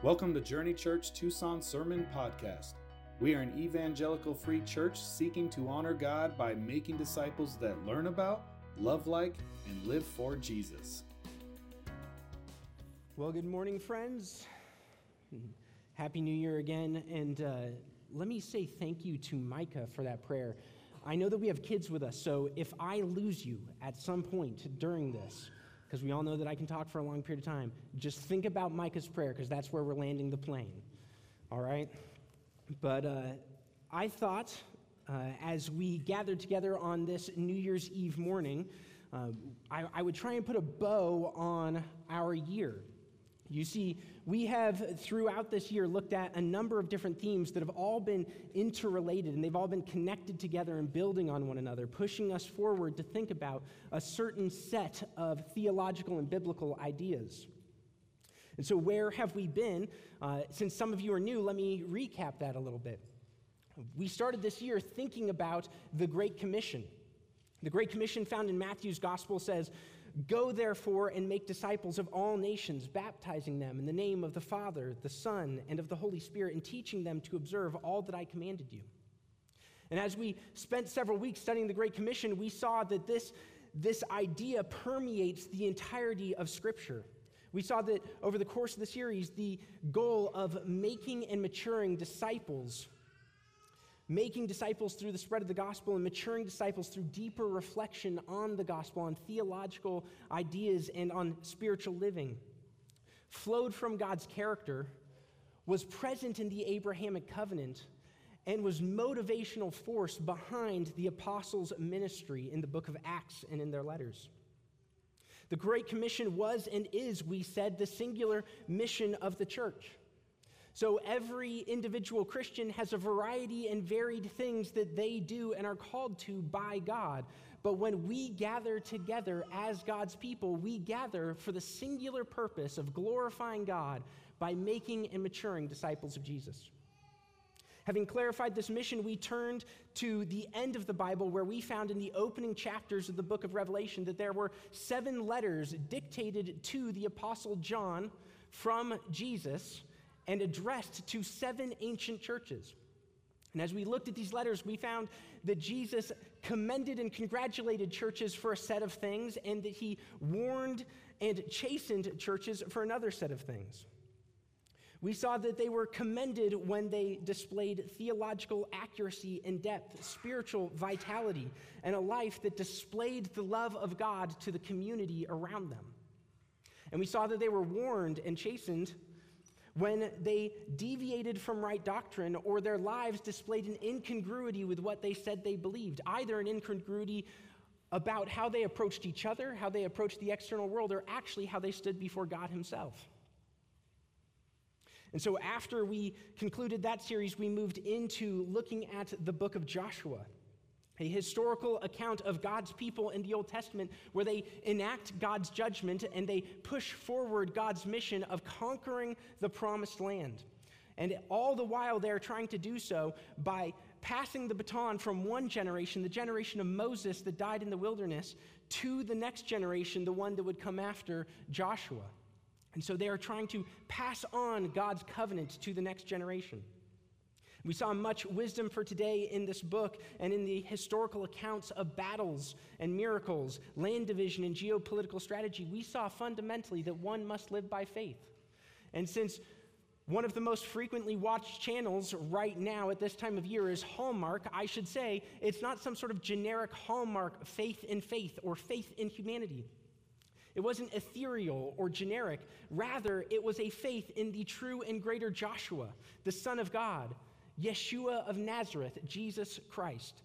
Welcome to Journey Church Tucson Sermon Podcast. We are an evangelical free church seeking to honor God by making disciples that learn about, love like, and live for Jesus. Well, good morning, friends. Happy New Year again. And uh, let me say thank you to Micah for that prayer. I know that we have kids with us, so if I lose you at some point during this, because we all know that I can talk for a long period of time. Just think about Micah's prayer, because that's where we're landing the plane. All right? But uh, I thought, uh, as we gathered together on this New Year's Eve morning, uh, I, I would try and put a bow on our year. You see, we have throughout this year looked at a number of different themes that have all been interrelated and they've all been connected together and building on one another, pushing us forward to think about a certain set of theological and biblical ideas. And so, where have we been? Uh, since some of you are new, let me recap that a little bit. We started this year thinking about the Great Commission. The Great Commission found in Matthew's Gospel says, Go therefore and make disciples of all nations, baptizing them in the name of the Father, the Son, and of the Holy Spirit, and teaching them to observe all that I commanded you. And as we spent several weeks studying the Great Commission, we saw that this, this idea permeates the entirety of Scripture. We saw that over the course of the series, the goal of making and maturing disciples making disciples through the spread of the gospel and maturing disciples through deeper reflection on the gospel, on theological ideas, and on spiritual living, flowed from God's character, was present in the Abrahamic covenant, and was motivational force behind the apostles' ministry in the book of Acts and in their letters. The Great Commission was and is, we said, the singular mission of the church. So every individual Christian has a variety and varied things that they do and are called to by God. But when we gather together as God's people, we gather for the singular purpose of glorifying God by making and maturing disciples of Jesus. Having clarified this mission, we turned to the end of the Bible where we found in the opening chapters of the book of Revelation that there were seven letters dictated to the Apostle John from Jesus and addressed to seven ancient churches. And as we looked at these letters, we found that Jesus commended and congratulated churches for a set of things, and that he warned and chastened churches for another set of things. We saw that they were commended when they displayed theological accuracy and depth, spiritual vitality, and a life that displayed the love of God to the community around them. And we saw that they were warned and chastened when they deviated from right doctrine or their lives displayed an incongruity with what they said they believed, either an incongruity about how they approached each other, how they approached the external world, or actually how they stood before God Himself. And so, after we concluded that series, we moved into looking at the book of Joshua a historical account of God's people in the Old Testament where they enact God's judgment and they push forward God's mission of conquering the promised land. And all the while, they're trying to do so by passing the baton from one generation, the generation of Moses that died in the wilderness, to the next generation, the one that would come after Joshua. And so they are trying to pass on God's covenant to the next generation. We saw much wisdom for today in this book and in the historical accounts of battles and miracles, land division, and geopolitical strategy. We saw fundamentally that one must live by faith. And since one of the most frequently watched channels right now at this time of year is Hallmark. I should say it's not some sort of generic Hallmark faith in faith or faith in humanity. It wasn't ethereal or generic. Rather, it was a faith in the true and greater Joshua, the Son of God, Yeshua of Nazareth, Jesus Christ.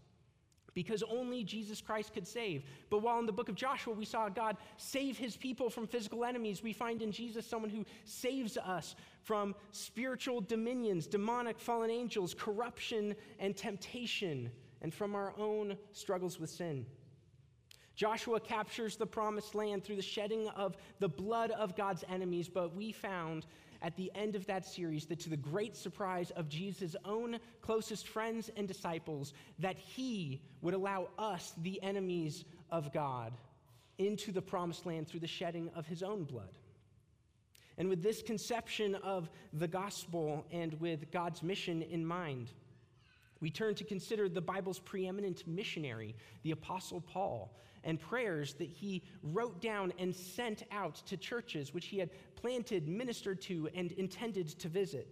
Because only Jesus Christ could save. But while in the book of Joshua we saw God save his people from physical enemies, we find in Jesus someone who saves us from spiritual dominions, demonic fallen angels, corruption and temptation, and from our own struggles with sin. Joshua captures the promised land through the shedding of the blood of God's enemies, but we found at the end of that series that to the great surprise of Jesus' own closest friends and disciples, that he would allow us, the enemies of God, into the promised land through the shedding of his own blood. And with this conception of the gospel and with God's mission in mind, we turn to consider the Bible's preeminent missionary, the Apostle Paul, and prayers that he wrote down and sent out to churches which he had planted, ministered to, and intended to visit.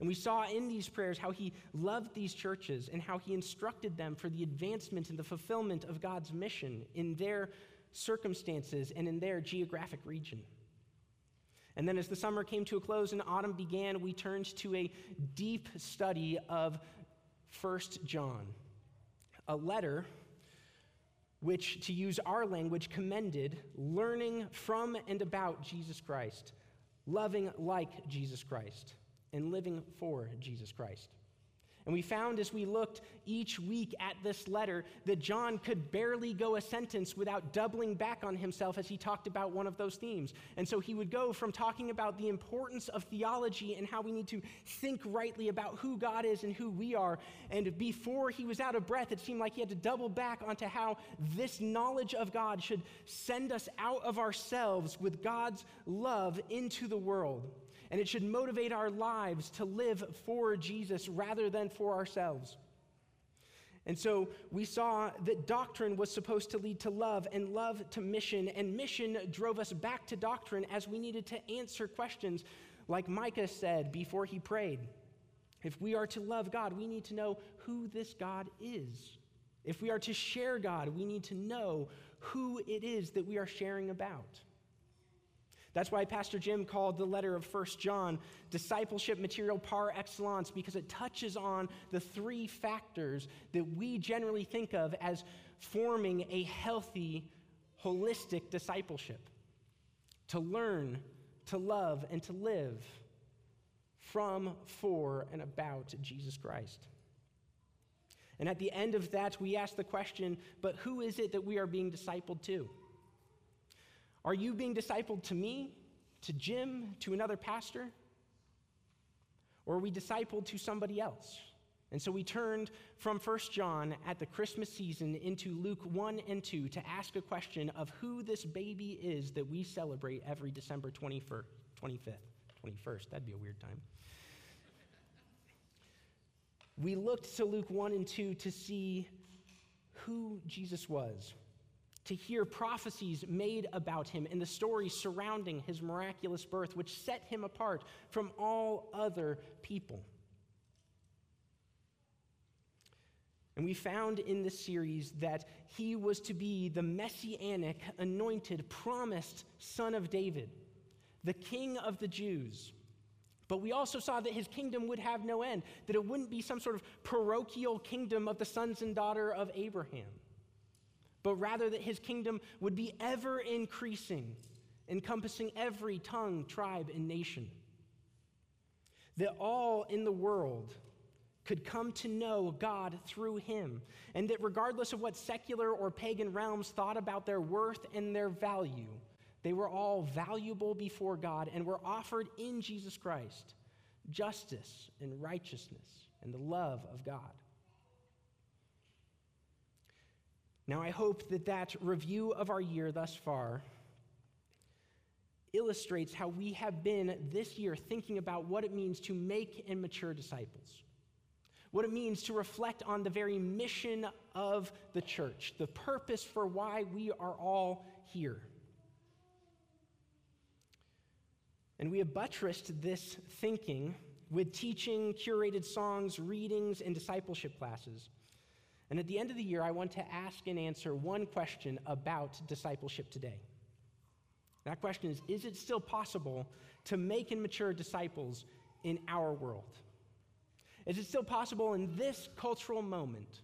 And we saw in these prayers how he loved these churches and how he instructed them for the advancement and the fulfillment of God's mission in their circumstances and in their geographic region. And then, as the summer came to a close and autumn began, we turned to a deep study of First John, a letter which, to use our language, commended learning from and about Jesus Christ, loving like Jesus Christ, and living for Jesus Christ. And we found as we looked each week at this letter that John could barely go a sentence without doubling back on himself as he talked about one of those themes. And so he would go from talking about the importance of theology and how we need to think rightly about who God is and who we are. And before he was out of breath, it seemed like he had to double back onto how this knowledge of God should send us out of ourselves with God's love into the world and it should motivate our lives to live for Jesus rather than for ourselves. And so we saw that doctrine was supposed to lead to love and love to mission, and mission drove us back to doctrine as we needed to answer questions like Micah said before he prayed. If we are to love God, we need to know who this God is. If we are to share God, we need to know who it is that we are sharing about. That's why Pastor Jim called the letter of First John discipleship material par excellence, because it touches on the three factors that we generally think of as forming a healthy, holistic discipleship to learn, to love, and to live from, for, and about Jesus Christ. And at the end of that, we ask the question but who is it that we are being discipled to? Are you being discipled to me, to Jim, to another pastor? Or are we discipled to somebody else? And so we turned from 1 John at the Christmas season into Luke 1 and 2 to ask a question of who this baby is that we celebrate every December 21st, 25th, 21st. That'd be a weird time. we looked to Luke 1 and 2 to see who Jesus was, to hear prophecies made about him and the stories surrounding his miraculous birth, which set him apart from all other people. And we found in this series that he was to be the messianic, anointed, promised son of David, the king of the Jews. But we also saw that his kingdom would have no end, that it wouldn't be some sort of parochial kingdom of the sons and daughter of Abraham but rather that his kingdom would be ever increasing, encompassing every tongue, tribe, and nation. That all in the world could come to know God through him, and that regardless of what secular or pagan realms thought about their worth and their value, they were all valuable before God and were offered in Jesus Christ justice and righteousness and the love of God. Now, I hope that that review of our year thus far illustrates how we have been this year thinking about what it means to make and mature disciples, what it means to reflect on the very mission of the church, the purpose for why we are all here. And we have buttressed this thinking with teaching, curated songs, readings, and discipleship classes. And at the end of the year, I want to ask and answer one question about discipleship today. That question is Is it still possible to make and mature disciples in our world? Is it still possible in this cultural moment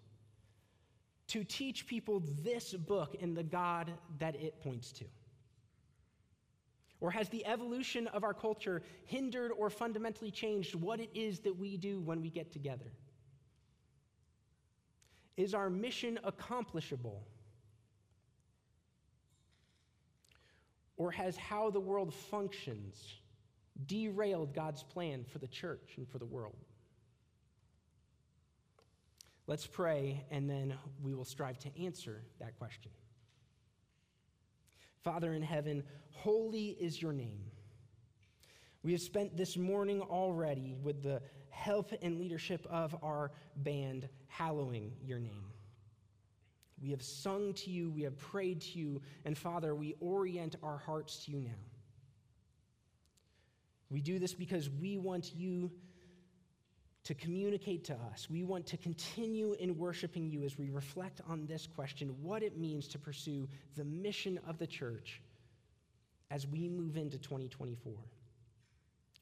to teach people this book and the God that it points to? Or has the evolution of our culture hindered or fundamentally changed what it is that we do when we get together? Is our mission accomplishable? Or has how the world functions derailed God's plan for the church and for the world? Let's pray, and then we will strive to answer that question. Father in heaven, holy is your name. We have spent this morning already with the help and leadership of our band hallowing your name. We have sung to you, we have prayed to you, and Father, we orient our hearts to you now. We do this because we want you to communicate to us. We want to continue in worshiping you as we reflect on this question what it means to pursue the mission of the church as we move into 2024.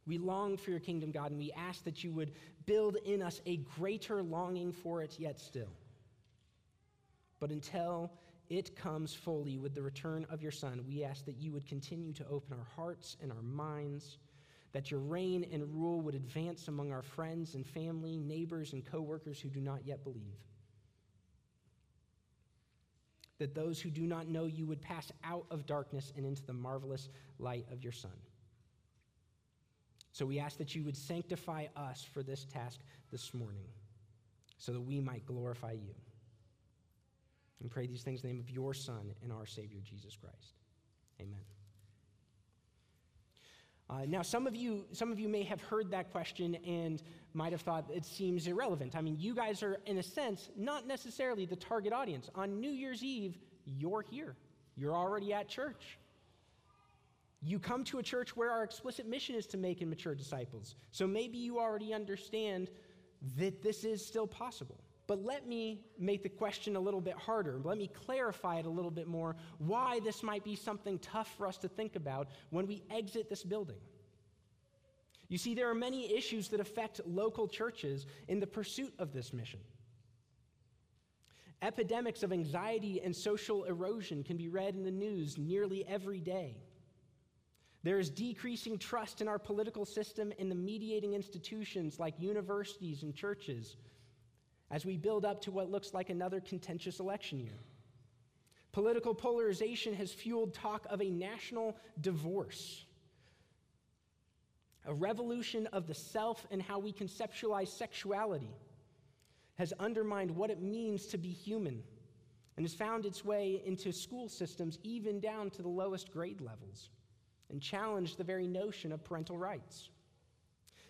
We long for your kingdom, God, and we ask that you would build in us a greater longing for it yet still. But until it comes fully with the return of your Son, we ask that you would continue to open our hearts and our minds that your reign and rule would advance among our friends and family, neighbors, and coworkers who do not yet believe. That those who do not know you would pass out of darkness and into the marvelous light of your Son. So we ask that you would sanctify us for this task this morning so that we might glorify you. And pray these things in the name of your Son and our Savior, Jesus Christ. Amen. Uh, now, some of you, some of you may have heard that question and might have thought it seems irrelevant. I mean, you guys are, in a sense, not necessarily the target audience. On New Year's Eve, you're here. You're already at church. You come to a church where our explicit mission is to make and mature disciples. So maybe you already understand that this is still possible. But let me make the question a little bit harder. Let me clarify it a little bit more why this might be something tough for us to think about when we exit this building. You see, there are many issues that affect local churches in the pursuit of this mission. Epidemics of anxiety and social erosion can be read in the news nearly every day. There is decreasing trust in our political system and the mediating institutions like universities and churches as we build up to what looks like another contentious election year. Political polarization has fueled talk of a national divorce, a revolution of the self and how we conceptualize sexuality has undermined what it means to be human and has found its way into school systems, even down to the lowest grade levels, and challenged the very notion of parental rights.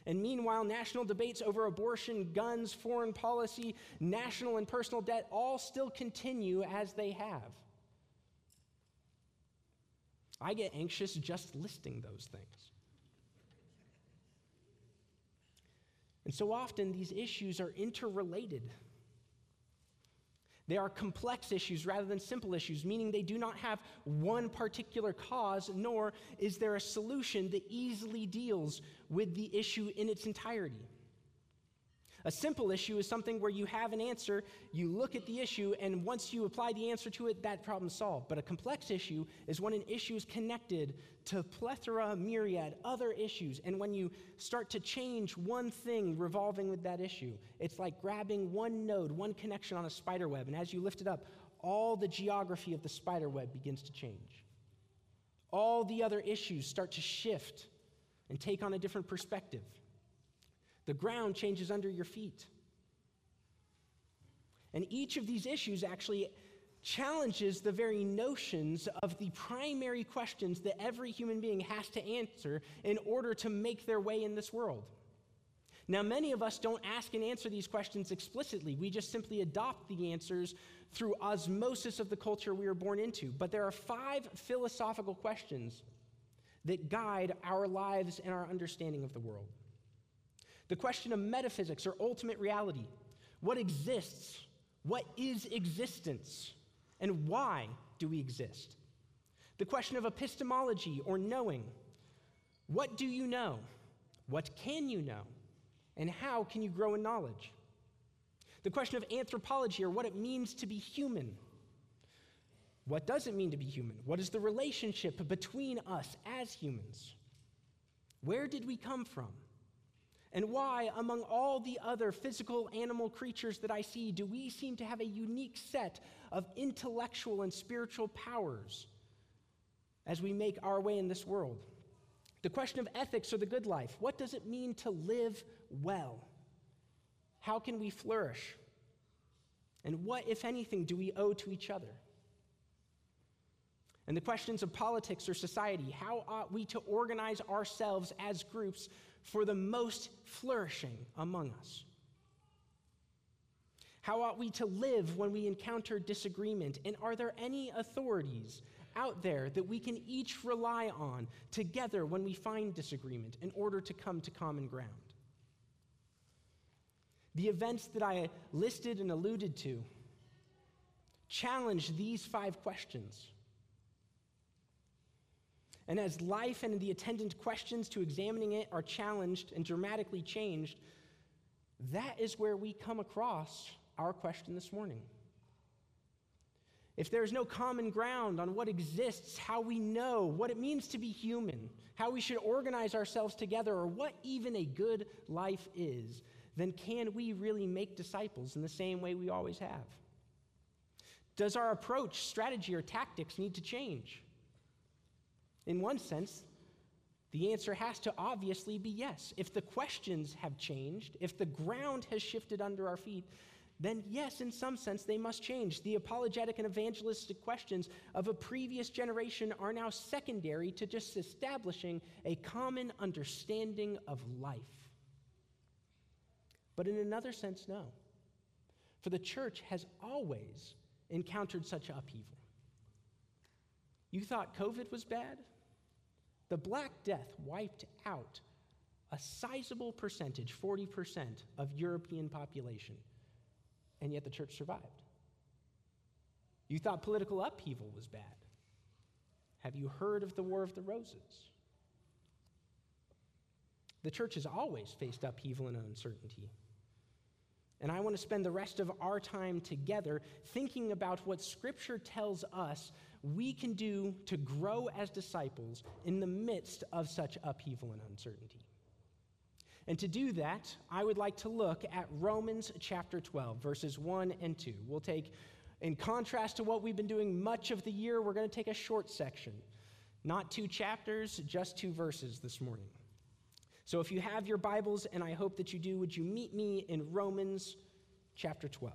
And meanwhile, national debates over abortion, guns, foreign policy, national and personal debt all still continue as they have. I get anxious just listing those things. And so often these issues are interrelated. They are complex issues rather than simple issues, meaning they do not have one particular cause, nor is there a solution that easily deals with the issue in its entirety. A simple issue is something where you have an answer, you look at the issue, and once you apply the answer to it, that problem's solved. But a complex issue is when an issue is connected to plethora, myriad other issues. And when you start to change one thing revolving with that issue, it's like grabbing one node, one connection on a spider web. And as you lift it up, all the geography of the spider web begins to change. All the other issues start to shift and take on a different perspective. The ground changes under your feet. And each of these issues actually challenges the very notions of the primary questions that every human being has to answer in order to make their way in this world. Now, many of us don't ask and answer these questions explicitly. We just simply adopt the answers through osmosis of the culture we were born into. But there are five philosophical questions that guide our lives and our understanding of the world. The question of metaphysics or ultimate reality what exists? What is existence? And why do we exist? The question of epistemology or knowing what do you know? What can you know? And how can you grow in knowledge? The question of anthropology or what it means to be human. What does it mean to be human? What is the relationship between us as humans? Where did we come from? And why, among all the other physical animal creatures that I see, do we seem to have a unique set of intellectual and spiritual powers as we make our way in this world? The question of ethics or the good life what does it mean to live well? How can we flourish? And what, if anything, do we owe to each other? and the questions of politics or society. How ought we to organize ourselves as groups for the most flourishing among us? How ought we to live when we encounter disagreement? And are there any authorities out there that we can each rely on together when we find disagreement in order to come to common ground? The events that I listed and alluded to challenge these five questions. And as life and the attendant questions to examining it are challenged and dramatically changed, that is where we come across our question this morning. If there's no common ground on what exists, how we know what it means to be human, how we should organize ourselves together, or what even a good life is, then can we really make disciples in the same way we always have? Does our approach, strategy, or tactics need to change? In one sense, the answer has to obviously be yes. If the questions have changed, if the ground has shifted under our feet, then yes, in some sense, they must change. The apologetic and evangelistic questions of a previous generation are now secondary to just establishing a common understanding of life. But in another sense, no. For the church has always encountered such upheaval. You thought COVID was bad? The Black Death wiped out a sizable percentage, 40% of European population and yet the church survived. You thought political upheaval was bad. Have you heard of the War of the Roses? The church has always faced upheaval and uncertainty. And I want to spend the rest of our time together thinking about what Scripture tells us we can do to grow as disciples in the midst of such upheaval and uncertainty. And to do that, I would like to look at Romans chapter 12, verses 1 and 2. We'll take, in contrast to what we've been doing much of the year, we're going to take a short section. Not two chapters, just two verses this morning. So if you have your Bibles, and I hope that you do, would you meet me in Romans chapter 12?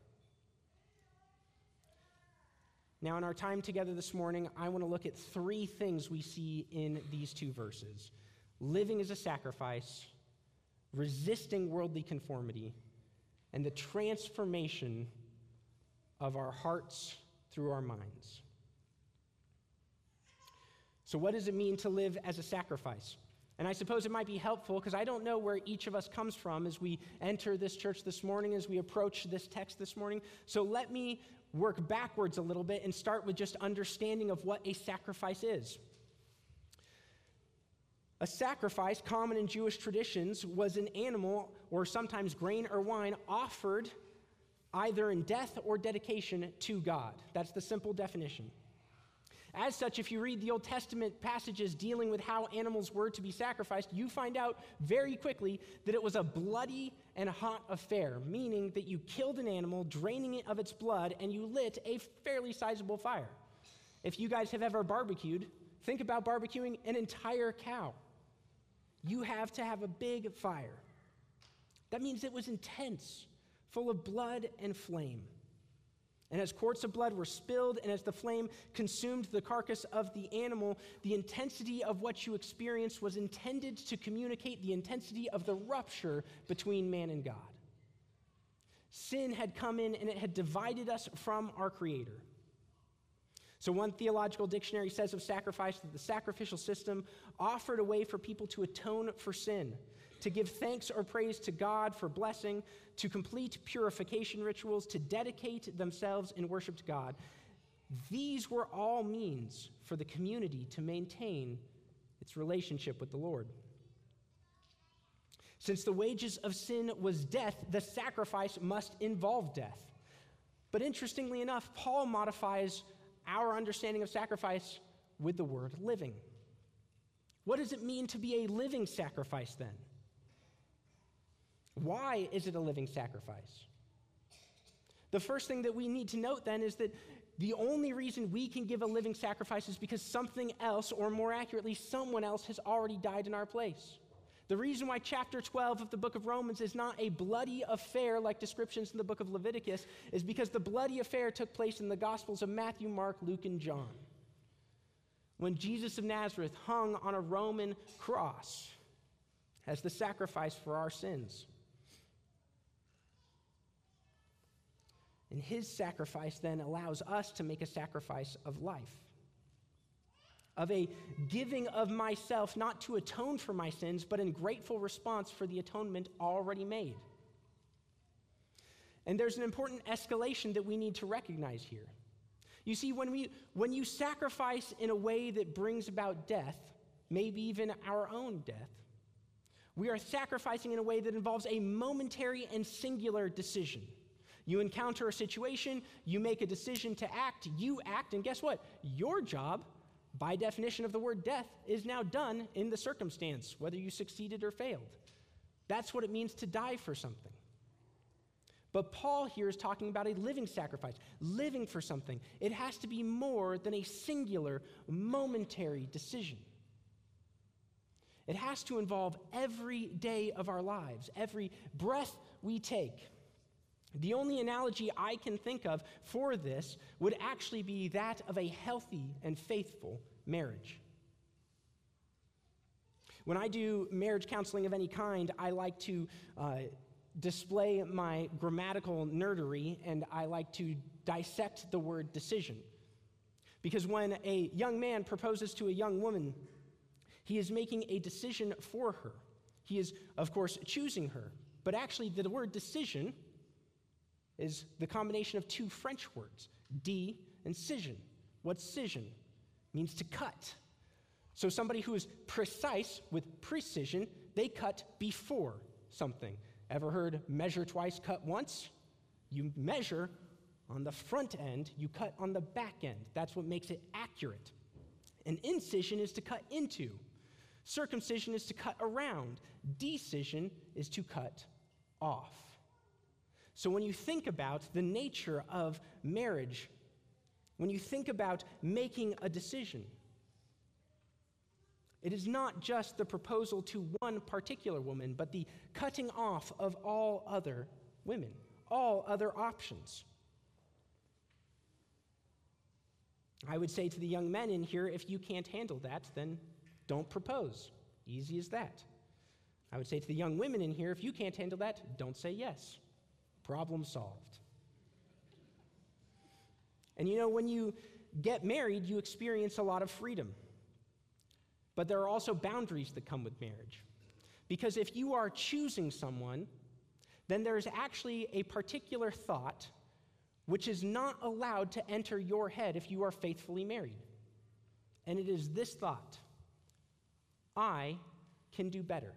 Now, in our time together this morning, I want to look at three things we see in these two verses living as a sacrifice, resisting worldly conformity, and the transformation of our hearts through our minds. So, what does it mean to live as a sacrifice? And I suppose it might be helpful because I don't know where each of us comes from as we enter this church this morning, as we approach this text this morning. So, let me work backwards a little bit and start with just understanding of what a sacrifice is. A sacrifice, common in Jewish traditions, was an animal or sometimes grain or wine offered either in death or dedication to God. That's the simple definition. As such, if you read the Old Testament passages dealing with how animals were to be sacrificed, you find out very quickly that it was a bloody and hot affair, meaning that you killed an animal, draining it of its blood, and you lit a fairly sizable fire. If you guys have ever barbecued, think about barbecuing an entire cow you have to have a big fire. That means it was intense, full of blood and flame. And as quarts of blood were spilled, and as the flame consumed the carcass of the animal, the intensity of what you experienced was intended to communicate the intensity of the rupture between man and God. Sin had come in and it had divided us from our Creator. So, one theological dictionary says of sacrifice that the sacrificial system offered a way for people to atone for sin, to give thanks or praise to God for blessing, to complete purification rituals, to dedicate themselves in worship to God. These were all means for the community to maintain its relationship with the Lord. Since the wages of sin was death, the sacrifice must involve death. But interestingly enough, Paul modifies our understanding of sacrifice with the word living. What does it mean to be a living sacrifice then? Why is it a living sacrifice? The first thing that we need to note then is that the only reason we can give a living sacrifice is because something else, or more accurately, someone else, has already died in our place. The reason why chapter 12 of the book of Romans is not a bloody affair like descriptions in the book of Leviticus is because the bloody affair took place in the Gospels of Matthew, Mark, Luke, and John. When Jesus of Nazareth hung on a Roman cross as the sacrifice for our sins. And his sacrifice then allows us to make a sacrifice of life of a giving of myself not to atone for my sins, but in grateful response for the atonement already made. And there's an important escalation that we need to recognize here. You see, when, we, when you sacrifice in a way that brings about death, maybe even our own death, we are sacrificing in a way that involves a momentary and singular decision. You encounter a situation, you make a decision to act, you act, and guess what? Your job by definition of the word death, is now done in the circumstance, whether you succeeded or failed. That's what it means to die for something. But Paul here is talking about a living sacrifice, living for something. It has to be more than a singular, momentary decision. It has to involve every day of our lives, every breath we take. The only analogy I can think of for this would actually be that of a healthy and faithful marriage. When I do marriage counseling of any kind, I like to uh, display my grammatical nerdery and I like to dissect the word decision. Because when a young man proposes to a young woman, he is making a decision for her. He is, of course, choosing her. But actually, the word decision is the combination of two French words, D and cision. What's cision? means to cut. So somebody who is precise with precision, they cut before something. Ever heard measure twice, cut once? You measure on the front end, you cut on the back end. That's what makes it accurate. An incision is to cut into. Circumcision is to cut around. Decision is to cut off. So when you think about the nature of marriage, when you think about making a decision. It is not just the proposal to one particular woman, but the cutting off of all other women, all other options. I would say to the young men in here if you can't handle that, then don't propose. Easy as that. I would say to the young women in here if you can't handle that, don't say yes. Problem solved. And you know, when you get married, you experience a lot of freedom. But there are also boundaries that come with marriage. Because if you are choosing someone, then there is actually a particular thought which is not allowed to enter your head if you are faithfully married. And it is this thought I can do better.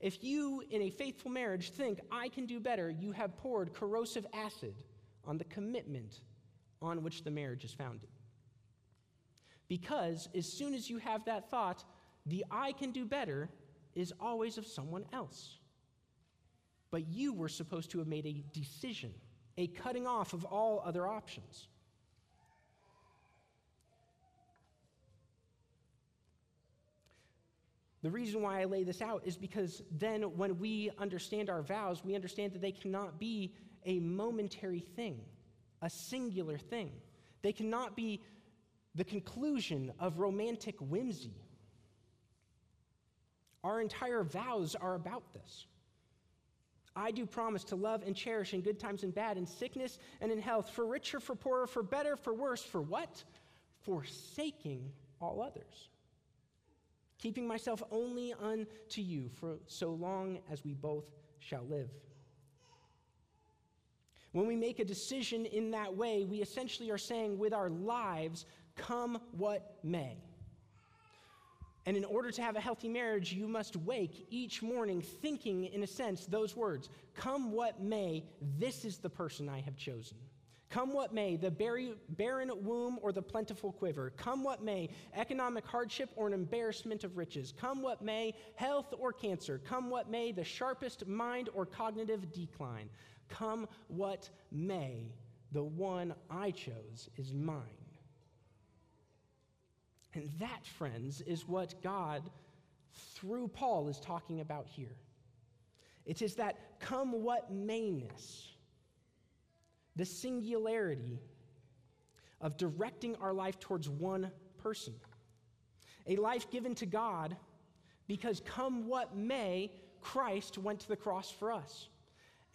If you, in a faithful marriage, think, I can do better, you have poured corrosive acid on the commitment on which the marriage is founded. Because as soon as you have that thought, the I can do better is always of someone else. But you were supposed to have made a decision, a cutting off of all other options. The reason why I lay this out is because then when we understand our vows, we understand that they cannot be a momentary thing, a singular thing. They cannot be the conclusion of romantic whimsy. Our entire vows are about this. I do promise to love and cherish in good times and bad, in sickness and in health, for richer, for poorer, for better, for worse, for what? Forsaking all others. Keeping myself only unto you for so long as we both shall live. When we make a decision in that way, we essentially are saying, with our lives, come what may. And in order to have a healthy marriage, you must wake each morning thinking, in a sense, those words Come what may, this is the person I have chosen. Come what may, the barren womb or the plentiful quiver. Come what may, economic hardship or an embarrassment of riches. Come what may, health or cancer. Come what may, the sharpest mind or cognitive decline. Come what may, the one I chose is mine. And that, friends, is what God, through Paul, is talking about here. It is that come what mayness the singularity of directing our life towards one person. A life given to God because, come what may, Christ went to the cross for us.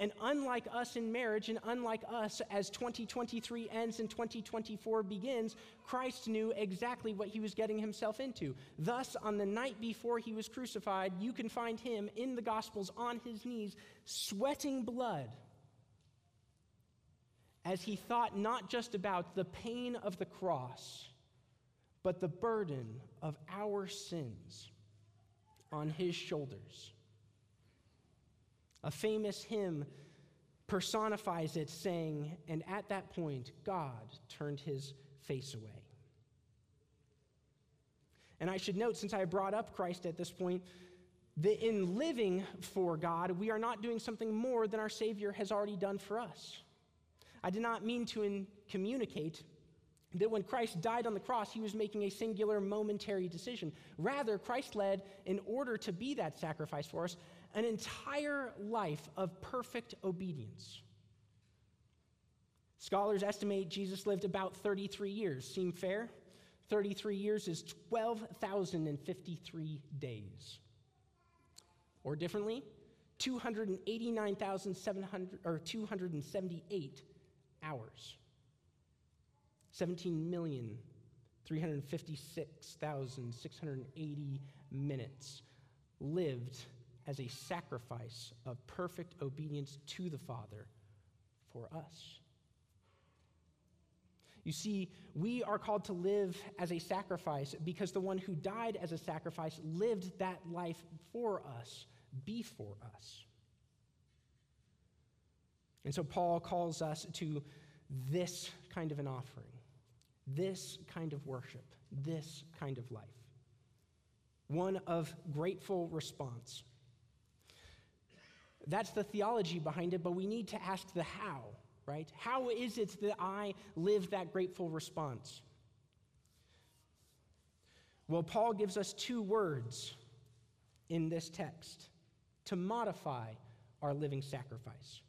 And unlike us in marriage, and unlike us as 2023 ends and 2024 begins, Christ knew exactly what he was getting himself into. Thus, on the night before he was crucified, you can find him in the Gospels on his knees, sweating blood as he thought not just about the pain of the cross, but the burden of our sins on his shoulders. A famous hymn personifies it, saying, And at that point, God turned his face away. And I should note, since I brought up Christ at this point, that in living for God, we are not doing something more than our Savior has already done for us. I did not mean to in- communicate that when Christ died on the cross, he was making a singular momentary decision. Rather, Christ led, in order to be that sacrifice for us, an entire life of perfect obedience. Scholars estimate Jesus lived about 33 years. Seem fair? 33 years is 12,053 days. Or differently, 289,700 or 278 hours. 17,356,680 minutes lived as a sacrifice of perfect obedience to the Father for us. You see, we are called to live as a sacrifice because the one who died as a sacrifice lived that life for us, before us. And so Paul calls us to this kind of an offering, this kind of worship, this kind of life. One of grateful response. That's the theology behind it, but we need to ask the how, right? How is it that I live that grateful response? Well, Paul gives us two words in this text to modify our living sacrifice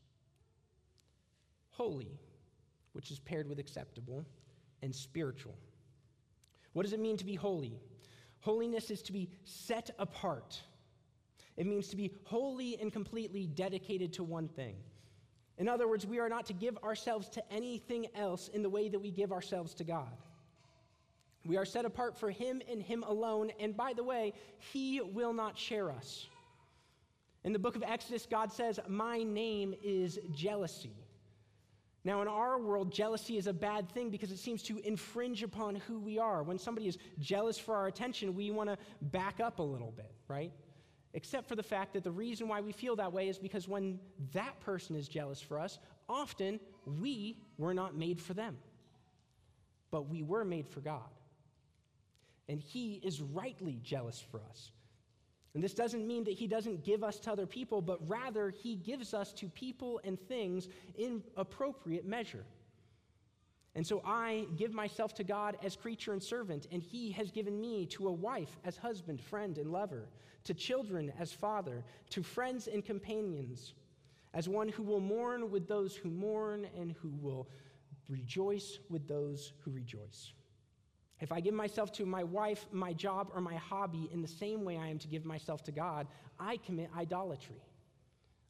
holy, which is paired with acceptable, and spiritual. What does it mean to be holy? Holiness is to be set apart. It means to be wholly and completely dedicated to one thing. In other words, we are not to give ourselves to anything else in the way that we give ourselves to God. We are set apart for Him and Him alone, and by the way, He will not share us. In the book of Exodus, God says, My name is jealousy. Now, in our world, jealousy is a bad thing because it seems to infringe upon who we are. When somebody is jealous for our attention, we want to back up a little bit, right? Except for the fact that the reason why we feel that way is because when that person is jealous for us, often we were not made for them, but we were made for God. And He is rightly jealous for us. And this doesn't mean that he doesn't give us to other people, but rather he gives us to people and things in appropriate measure. And so I give myself to God as creature and servant, and he has given me to a wife as husband, friend, and lover, to children as father, to friends and companions, as one who will mourn with those who mourn and who will rejoice with those who rejoice. If I give myself to my wife, my job, or my hobby in the same way I am to give myself to God, I commit idolatry.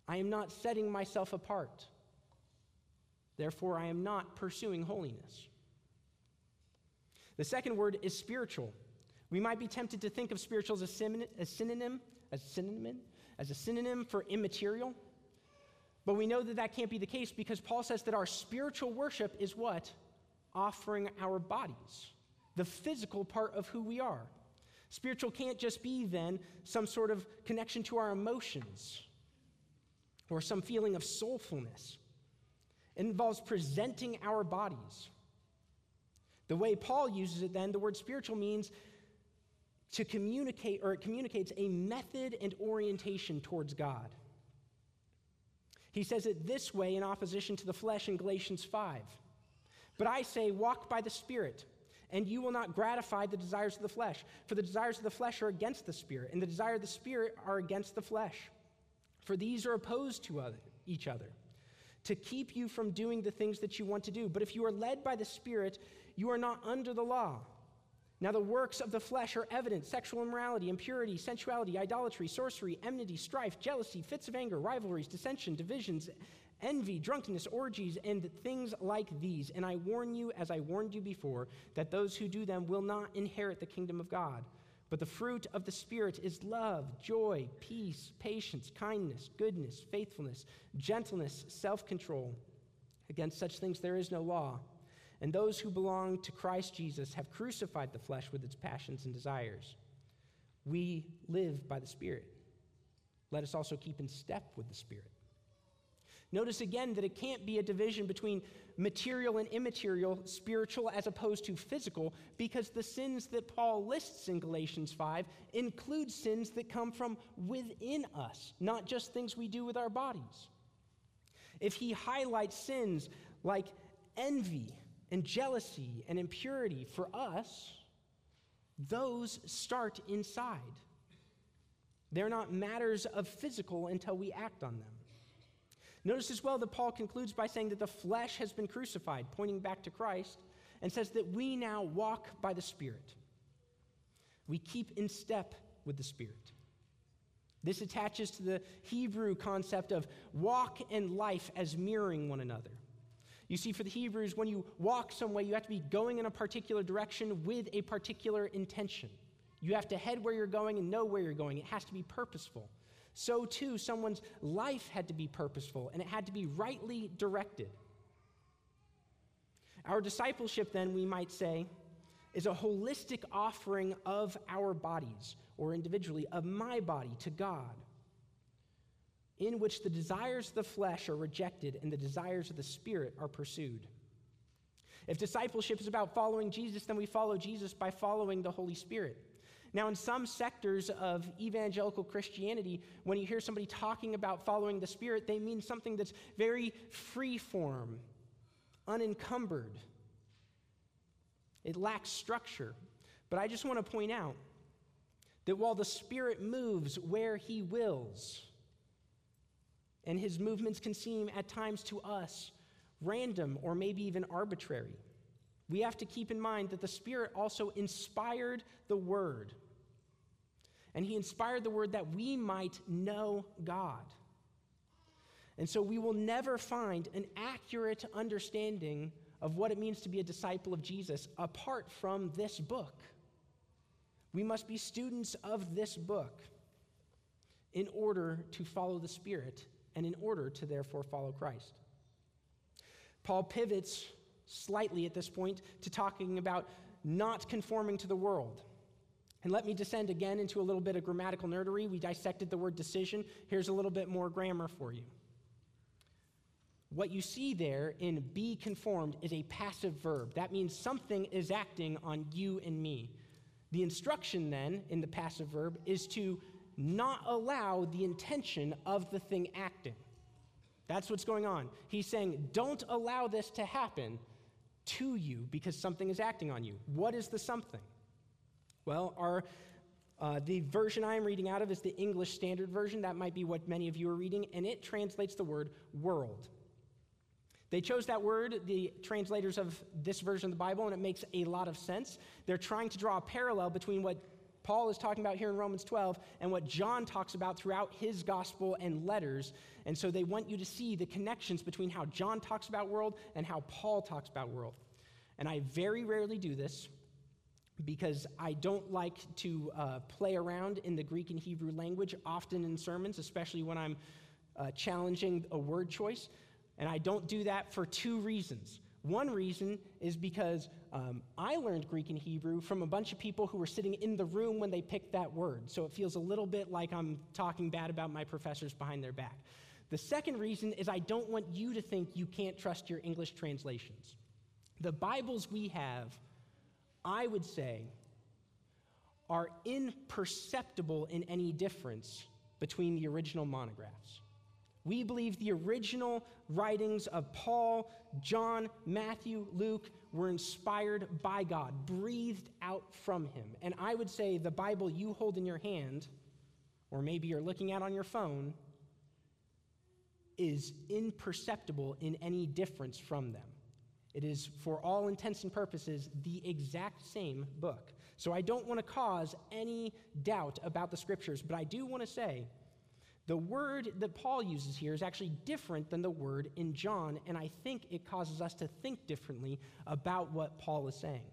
I am not setting myself apart. Therefore, I am not pursuing holiness. The second word is spiritual. We might be tempted to think of spiritual as a synonym, as synonym, as synonym, as a synonym for immaterial. But we know that that can't be the case because Paul says that our spiritual worship is what? Offering our bodies the physical part of who we are. Spiritual can't just be then some sort of connection to our emotions or some feeling of soulfulness. It involves presenting our bodies. The way Paul uses it, then, the word spiritual means to communicate, or it communicates a method and orientation towards God. He says it this way in opposition to the flesh in Galatians 5. But I say, walk by the Spirit, and you will not gratify the desires of the flesh. For the desires of the flesh are against the Spirit, and the desire of the Spirit are against the flesh. For these are opposed to other, each other, to keep you from doing the things that you want to do. But if you are led by the Spirit, you are not under the law. Now, the works of the flesh are evident sexual immorality, impurity, sensuality, idolatry, sorcery, enmity, strife, jealousy, fits of anger, rivalries, dissension, divisions, envy, drunkenness, orgies, and things like these. And I warn you, as I warned you before, that those who do them will not inherit the kingdom of God. But the fruit of the Spirit is love, joy, peace, patience, kindness, goodness, faithfulness, gentleness, self control. Against such things there is no law. And those who belong to Christ Jesus have crucified the flesh with its passions and desires. We live by the Spirit. Let us also keep in step with the Spirit. Notice again that it can't be a division between material and immaterial, spiritual as opposed to physical, because the sins that Paul lists in Galatians 5 include sins that come from within us, not just things we do with our bodies. If he highlights sins like envy and jealousy and impurity for us, those start inside. They're not matters of physical until we act on them. Notice as well that Paul concludes by saying that the flesh has been crucified, pointing back to Christ, and says that we now walk by the Spirit. We keep in step with the Spirit. This attaches to the Hebrew concept of walk and life as mirroring one another. You see, for the Hebrews, when you walk some way, you have to be going in a particular direction with a particular intention. You have to head where you're going and know where you're going. It has to be purposeful. So, too, someone's life had to be purposeful and it had to be rightly directed. Our discipleship, then, we might say, is a holistic offering of our bodies, or individually, of my body to God in which the desires of the flesh are rejected and the desires of the spirit are pursued. If discipleship is about following Jesus, then we follow Jesus by following the Holy Spirit. Now, in some sectors of evangelical Christianity, when you hear somebody talking about following the Spirit, they mean something that's very free form, unencumbered. It lacks structure. But I just want to point out that while the Spirit moves where He wills, and his movements can seem at times to us random or maybe even arbitrary. We have to keep in mind that the Spirit also inspired the Word. And He inspired the Word that we might know God. And so we will never find an accurate understanding of what it means to be a disciple of Jesus apart from this book. We must be students of this book in order to follow the Spirit and in order to therefore follow Christ. Paul pivots slightly at this point to talking about not conforming to the world. And let me descend again into a little bit of grammatical nerdery. We dissected the word decision. Here's a little bit more grammar for you. What you see there in be conformed is a passive verb. That means something is acting on you and me. The instruction then in the passive verb is to not allow the intention of the thing acting. That's what's going on. He's saying, don't allow this to happen to you because something is acting on you. What is the something? Well, our, uh, the version I'm reading out of is the English Standard Version. That might be what many of you are reading, and it translates the word world. They chose that word, the translators of this version of the Bible, and it makes a lot of sense. They're trying to draw a parallel between what Paul is talking about here in Romans 12 and what John talks about throughout his gospel and letters. And so they want you to see the connections between how John talks about world and how Paul talks about world. And I very rarely do this because I don't like to uh, play around in the Greek and Hebrew language often in sermons, especially when I'm uh, challenging a word choice. And I don't do that for two reasons. One reason is because um, I learned Greek and Hebrew from a bunch of people who were sitting in the room when they picked that word. So it feels a little bit like I'm talking bad about my professors behind their back. The second reason is I don't want you to think you can't trust your English translations. The Bibles we have, I would say, are imperceptible in any difference between the original monographs. We believe the original writings of Paul, John, Matthew, Luke were inspired by God, breathed out from him. And I would say the Bible you hold in your hand, or maybe you're looking at on your phone, is imperceptible in any difference from them. It is, for all intents and purposes, the exact same book. So I don't want to cause any doubt about the scriptures, but I do want to say the word that Paul uses here is actually different than the word in John, and I think it causes us to think differently about what Paul is saying.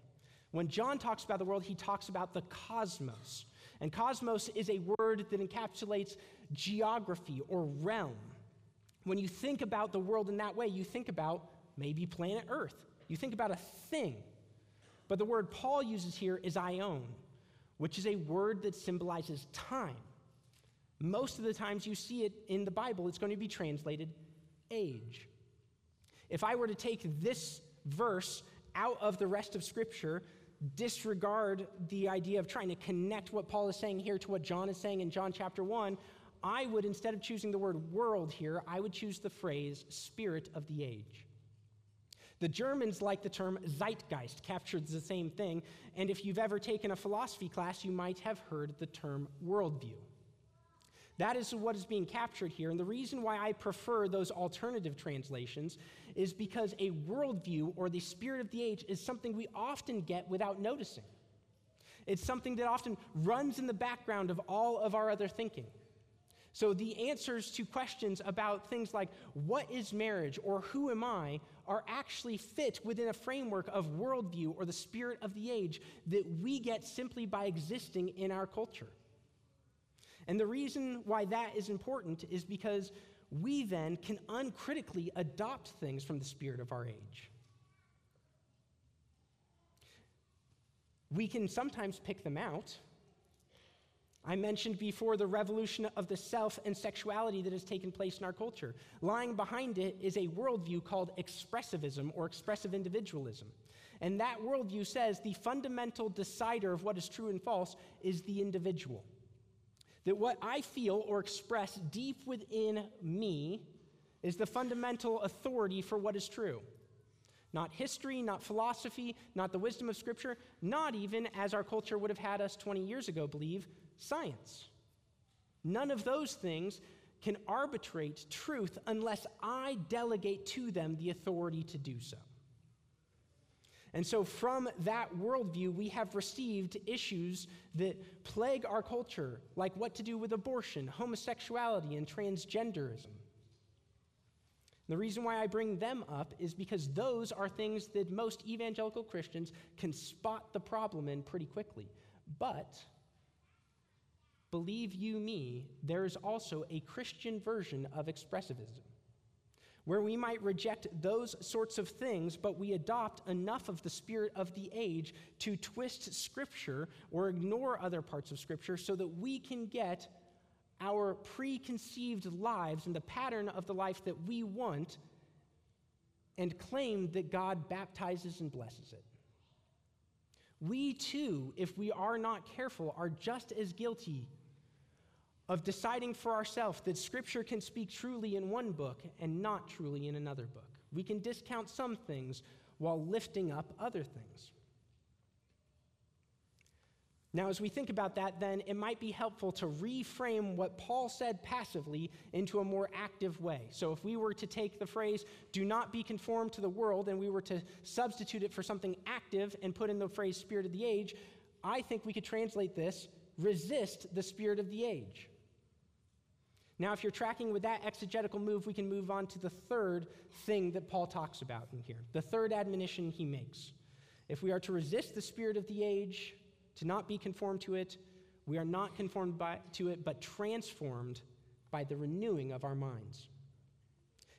When John talks about the world, he talks about the cosmos. And cosmos is a word that encapsulates geography or realm. When you think about the world in that way, you think about maybe planet Earth. You think about a thing. But the word Paul uses here is aion, which is a word that symbolizes time. Most of the times you see it in the Bible, it's going to be translated age. If I were to take this verse out of the rest of Scripture, disregard the idea of trying to connect what Paul is saying here to what John is saying in John chapter 1, I would, instead of choosing the word world here, I would choose the phrase spirit of the age. The Germans like the term Zeitgeist, captures the same thing, and if you've ever taken a philosophy class, you might have heard the term worldview. That is what is being captured here. And the reason why I prefer those alternative translations is because a worldview or the spirit of the age is something we often get without noticing. It's something that often runs in the background of all of our other thinking. So the answers to questions about things like what is marriage or who am I are actually fit within a framework of worldview or the spirit of the age that we get simply by existing in our culture. And the reason why that is important is because we then can uncritically adopt things from the spirit of our age. We can sometimes pick them out. I mentioned before the revolution of the self and sexuality that has taken place in our culture. Lying behind it is a worldview called expressivism or expressive individualism. And that worldview says the fundamental decider of what is true and false is the individual. That what I feel or express deep within me is the fundamental authority for what is true. Not history, not philosophy, not the wisdom of Scripture, not even, as our culture would have had us 20 years ago believe, science. None of those things can arbitrate truth unless I delegate to them the authority to do so. And so, from that worldview, we have received issues that plague our culture, like what to do with abortion, homosexuality, and transgenderism. The reason why I bring them up is because those are things that most evangelical Christians can spot the problem in pretty quickly. But, believe you me, there is also a Christian version of expressivism where we might reject those sorts of things, but we adopt enough of the spirit of the age to twist Scripture or ignore other parts of Scripture so that we can get our preconceived lives and the pattern of the life that we want and claim that God baptizes and blesses it. We too, if we are not careful, are just as guilty of deciding for ourselves that Scripture can speak truly in one book and not truly in another book. We can discount some things while lifting up other things. Now, as we think about that, then it might be helpful to reframe what Paul said passively into a more active way. So, if we were to take the phrase, do not be conformed to the world, and we were to substitute it for something active and put in the phrase spirit of the age, I think we could translate this resist the spirit of the age. Now, if you're tracking with that exegetical move, we can move on to the third thing that Paul talks about in here, the third admonition he makes. If we are to resist the spirit of the age, to not be conformed to it, we are not conformed by, to it, but transformed by the renewing of our minds.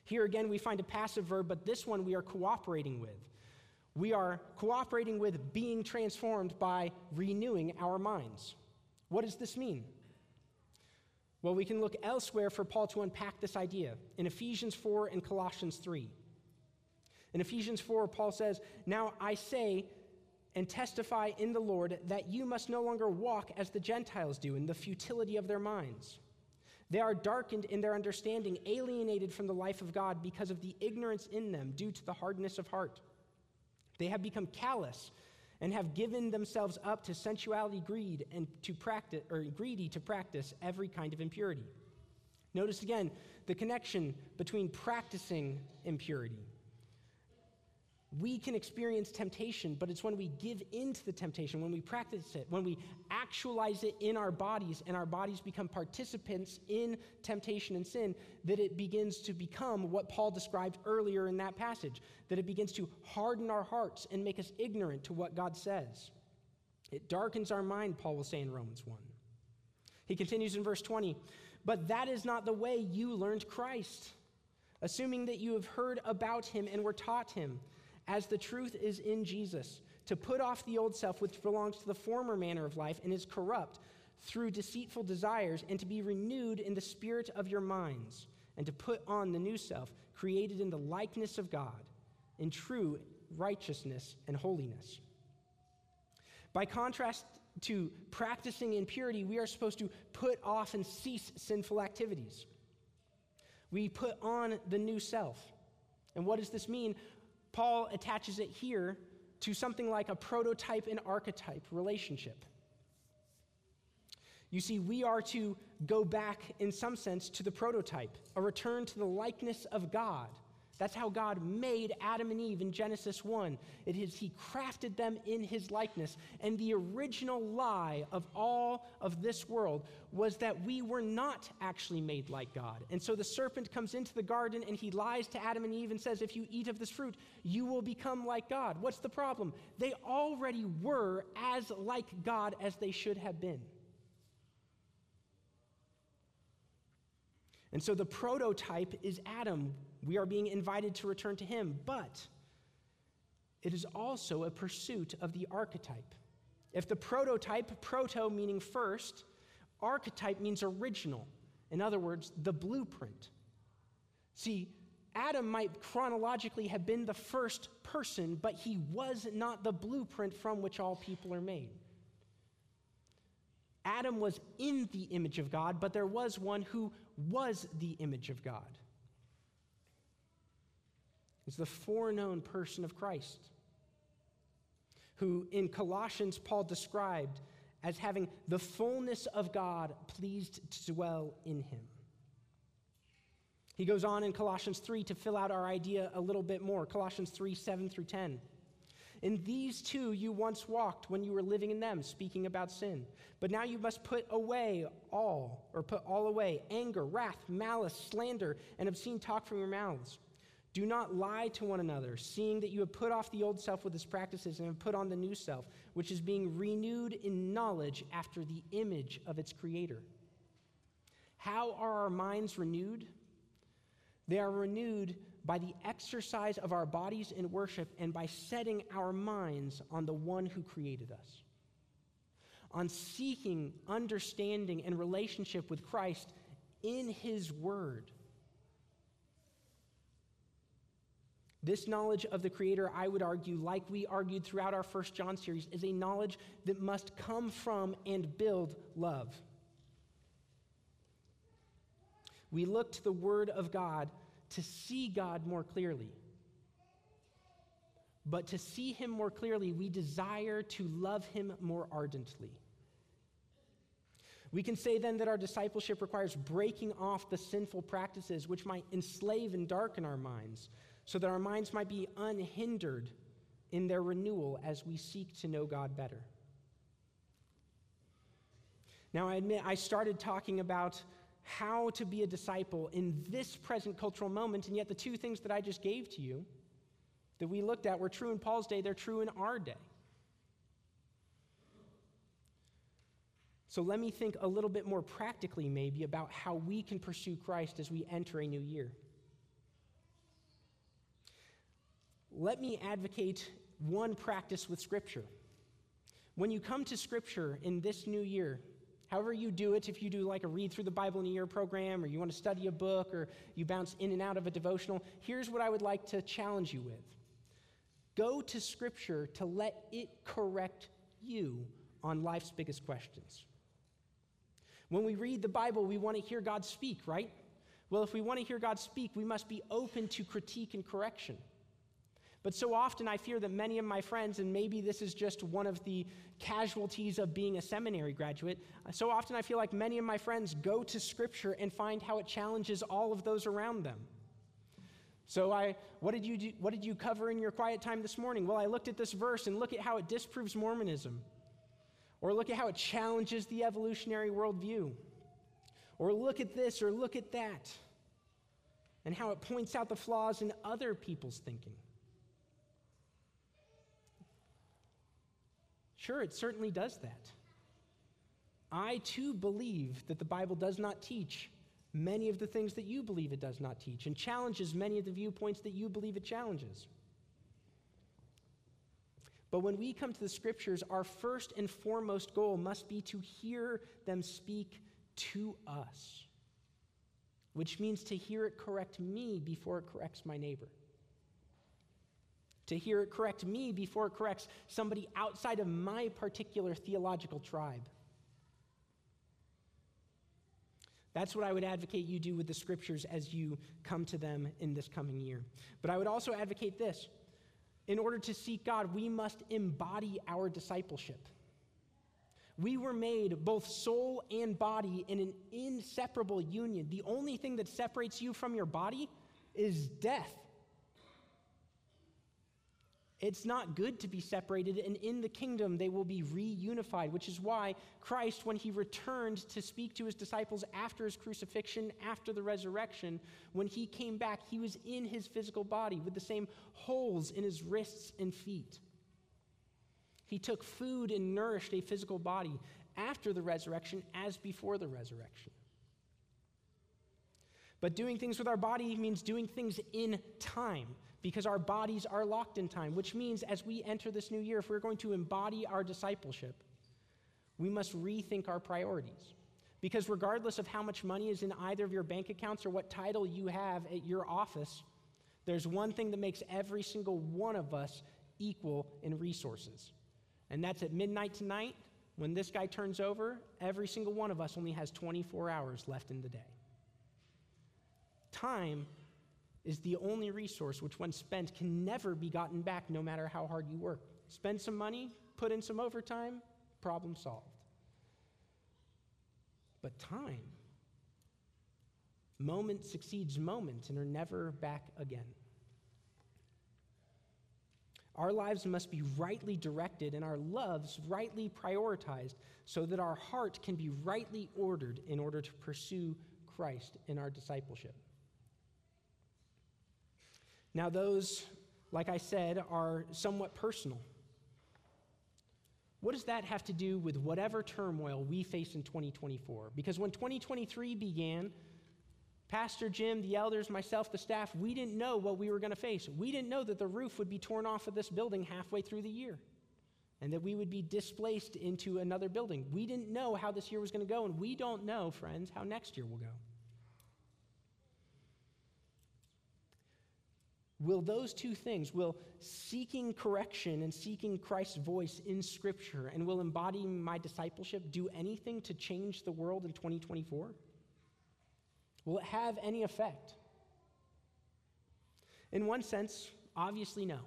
Here again, we find a passive verb, but this one we are cooperating with. We are cooperating with being transformed by renewing our minds. What does this mean? Well, we can look elsewhere for Paul to unpack this idea in Ephesians 4 and Colossians 3. In Ephesians 4, Paul says, Now I say and testify in the Lord that you must no longer walk as the Gentiles do in the futility of their minds. They are darkened in their understanding, alienated from the life of God because of the ignorance in them due to the hardness of heart. They have become callous and have given themselves up to sensuality, greed, and to practice or greedy to practice every kind of impurity. Notice again the connection between practicing impurity we can experience temptation, but it's when we give into the temptation, when we practice it, when we actualize it in our bodies and our bodies become participants in temptation and sin, that it begins to become what Paul described earlier in that passage, that it begins to harden our hearts and make us ignorant to what God says. It darkens our mind, Paul will say in Romans 1. He continues in verse 20, but that is not the way you learned Christ, assuming that you have heard about him and were taught him as the truth is in Jesus, to put off the old self which belongs to the former manner of life and is corrupt through deceitful desires, and to be renewed in the spirit of your minds, and to put on the new self, created in the likeness of God, in true righteousness and holiness. By contrast to practicing impurity, we are supposed to put off and cease sinful activities. We put on the new self. And what does this mean? Paul attaches it here to something like a prototype and archetype relationship. You see, we are to go back, in some sense, to the prototype, a return to the likeness of God that's how God made Adam and Eve in Genesis 1. It is He crafted them in His likeness. And the original lie of all of this world was that we were not actually made like God. And so the serpent comes into the garden and he lies to Adam and Eve and says, If you eat of this fruit, you will become like God. What's the problem? They already were as like God as they should have been. And so the prototype is Adam we are being invited to return to him, but it is also a pursuit of the archetype. If the prototype, proto meaning first, archetype means original. In other words, the blueprint. See, Adam might chronologically have been the first person, but he was not the blueprint from which all people are made. Adam was in the image of God, but there was one who was the image of God is the foreknown person of Christ, who in Colossians Paul described as having the fullness of God pleased to dwell in him. He goes on in Colossians 3 to fill out our idea a little bit more. Colossians 3 7 through 10. In these too you once walked when you were living in them, speaking about sin. But now you must put away all, or put all away anger, wrath, malice, slander, and obscene talk from your mouths. Do not lie to one another, seeing that you have put off the old self with its practices and have put on the new self, which is being renewed in knowledge after the image of its creator. How are our minds renewed? They are renewed by the exercise of our bodies in worship and by setting our minds on the one who created us. On seeking understanding and relationship with Christ in his word This knowledge of the Creator, I would argue, like we argued throughout our First John series, is a knowledge that must come from and build love. We look to the Word of God to see God more clearly. But to see Him more clearly, we desire to love Him more ardently. We can say then that our discipleship requires breaking off the sinful practices which might enslave and darken our minds so that our minds might be unhindered in their renewal as we seek to know God better. Now, I admit I started talking about how to be a disciple in this present cultural moment, and yet the two things that I just gave to you that we looked at were true in Paul's day, they're true in our day. So let me think a little bit more practically, maybe, about how we can pursue Christ as we enter a new year. Let me advocate one practice with Scripture. When you come to Scripture in this new year, However, you do it, if you do like a read through the Bible in a year program, or you want to study a book, or you bounce in and out of a devotional, here's what I would like to challenge you with go to Scripture to let it correct you on life's biggest questions. When we read the Bible, we want to hear God speak, right? Well, if we want to hear God speak, we must be open to critique and correction. But so often I fear that many of my friends, and maybe this is just one of the casualties of being a seminary graduate, uh, so often I feel like many of my friends go to Scripture and find how it challenges all of those around them. So I, what did you do, what did you cover in your quiet time this morning? Well, I looked at this verse and look at how it disproves Mormonism. Or look at how it challenges the evolutionary worldview. Or look at this or look at that. And how it points out the flaws in other people's thinking. Sure, it certainly does that. I too believe that the Bible does not teach many of the things that you believe it does not teach and challenges many of the viewpoints that you believe it challenges. But when we come to the scriptures, our first and foremost goal must be to hear them speak to us, which means to hear it correct me before it corrects my neighbor. To hear it correct me before it corrects somebody outside of my particular theological tribe. That's what I would advocate you do with the scriptures as you come to them in this coming year. But I would also advocate this in order to seek God, we must embody our discipleship. We were made both soul and body in an inseparable union. The only thing that separates you from your body is death. It's not good to be separated, and in the kingdom they will be reunified, which is why Christ, when he returned to speak to his disciples after his crucifixion, after the resurrection, when he came back, he was in his physical body with the same holes in his wrists and feet. He took food and nourished a physical body after the resurrection as before the resurrection. But doing things with our body means doing things in time because our bodies are locked in time, which means as we enter this new year, if we're going to embody our discipleship, we must rethink our priorities. Because regardless of how much money is in either of your bank accounts or what title you have at your office, there's one thing that makes every single one of us equal in resources. And that's at midnight tonight, when this guy turns over, every single one of us only has 24 hours left in the day. Time is the only resource which, when spent, can never be gotten back no matter how hard you work. Spend some money, put in some overtime, problem solved. But time, moment succeeds moment and are never back again. Our lives must be rightly directed and our loves rightly prioritized so that our heart can be rightly ordered in order to pursue Christ in our discipleship. Now, those, like I said, are somewhat personal. What does that have to do with whatever turmoil we face in 2024? Because when 2023 began, Pastor Jim, the elders, myself, the staff, we didn't know what we were going to face. We didn't know that the roof would be torn off of this building halfway through the year and that we would be displaced into another building. We didn't know how this year was going to go, and we don't know, friends, how next year will go. Will those two things, will seeking correction and seeking Christ's voice in Scripture and will embodying my discipleship do anything to change the world in 2024? Will it have any effect? In one sense, obviously, no.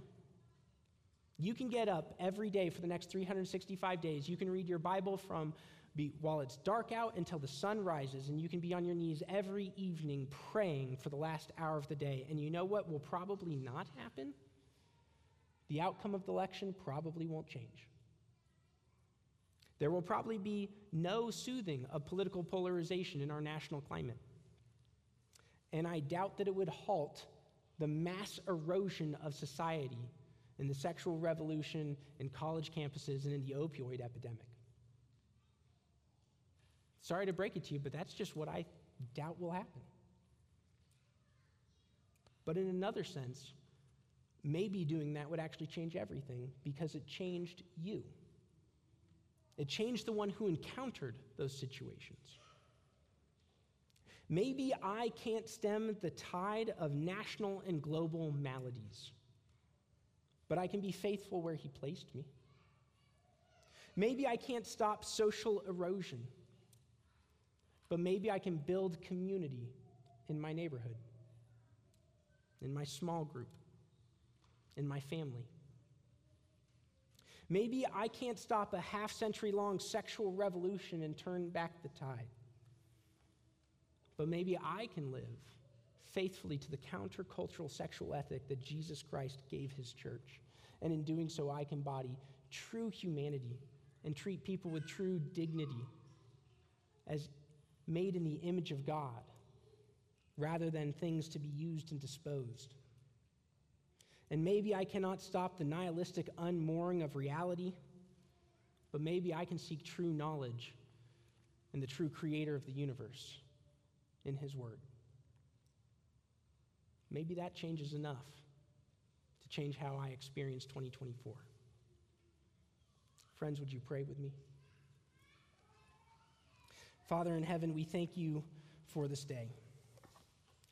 You can get up every day for the next 365 days. You can read your Bible from be, while it's dark out until the sun rises, and you can be on your knees every evening praying for the last hour of the day. And you know what will probably not happen? The outcome of the election probably won't change. There will probably be no soothing of political polarization in our national climate. And I doubt that it would halt the mass erosion of society in the sexual revolution in college campuses and in the opioid epidemic. Sorry to break it to you, but that's just what I doubt will happen. But in another sense, maybe doing that would actually change everything because it changed you. It changed the one who encountered those situations. Maybe I can't stem the tide of national and global maladies, but I can be faithful where He placed me. Maybe I can't stop social erosion, but maybe I can build community in my neighborhood, in my small group, in my family. Maybe I can't stop a half century long sexual revolution and turn back the tide. But maybe I can live faithfully to the countercultural sexual ethic that Jesus Christ gave his church. And in doing so, I can embody true humanity and treat people with true dignity as made in the image of God rather than things to be used and disposed. And maybe I cannot stop the nihilistic unmooring of reality, but maybe I can seek true knowledge in the true creator of the universe in his word. Maybe that changes enough to change how I experience 2024. Friends, would you pray with me? Father in heaven, we thank you for this day.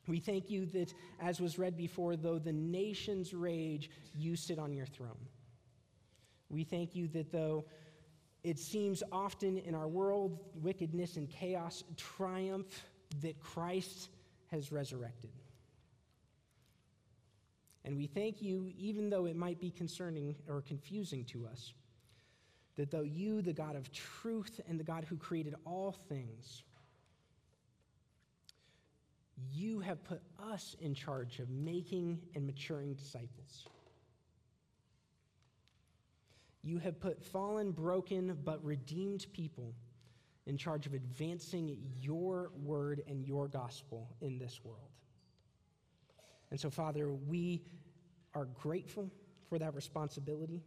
We thank you that, as was read before, though the nations rage, you sit on your throne. We thank you that though it seems often in our world wickedness and chaos triumph, that Christ has resurrected. And we thank you, even though it might be concerning or confusing to us, that though you, the God of truth and the God who created all things, you have put us in charge of making and maturing disciples. You have put fallen, broken, but redeemed people in charge of advancing your word and your gospel in this world. And so, Father, we are grateful for that responsibility,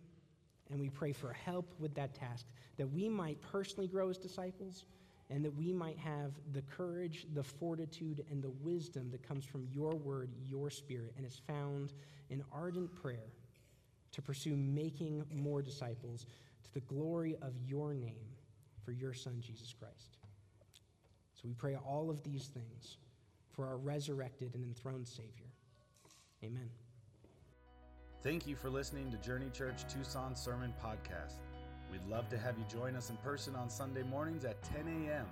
and we pray for help with that task, that we might personally grow as disciples, and that we might have the courage, the fortitude, and the wisdom that comes from your word, your spirit, and is found in ardent prayer to pursue making more disciples to the glory of your name for your Son, Jesus Christ. So we pray all of these things for our resurrected and enthroned Savior. Amen. Thank you for listening to Journey Church Tucson Sermon Podcast. We'd love to have you join us in person on Sunday mornings at 10 a.m.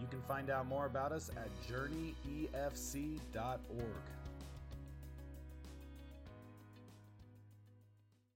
You can find out more about us at journeyefc.org.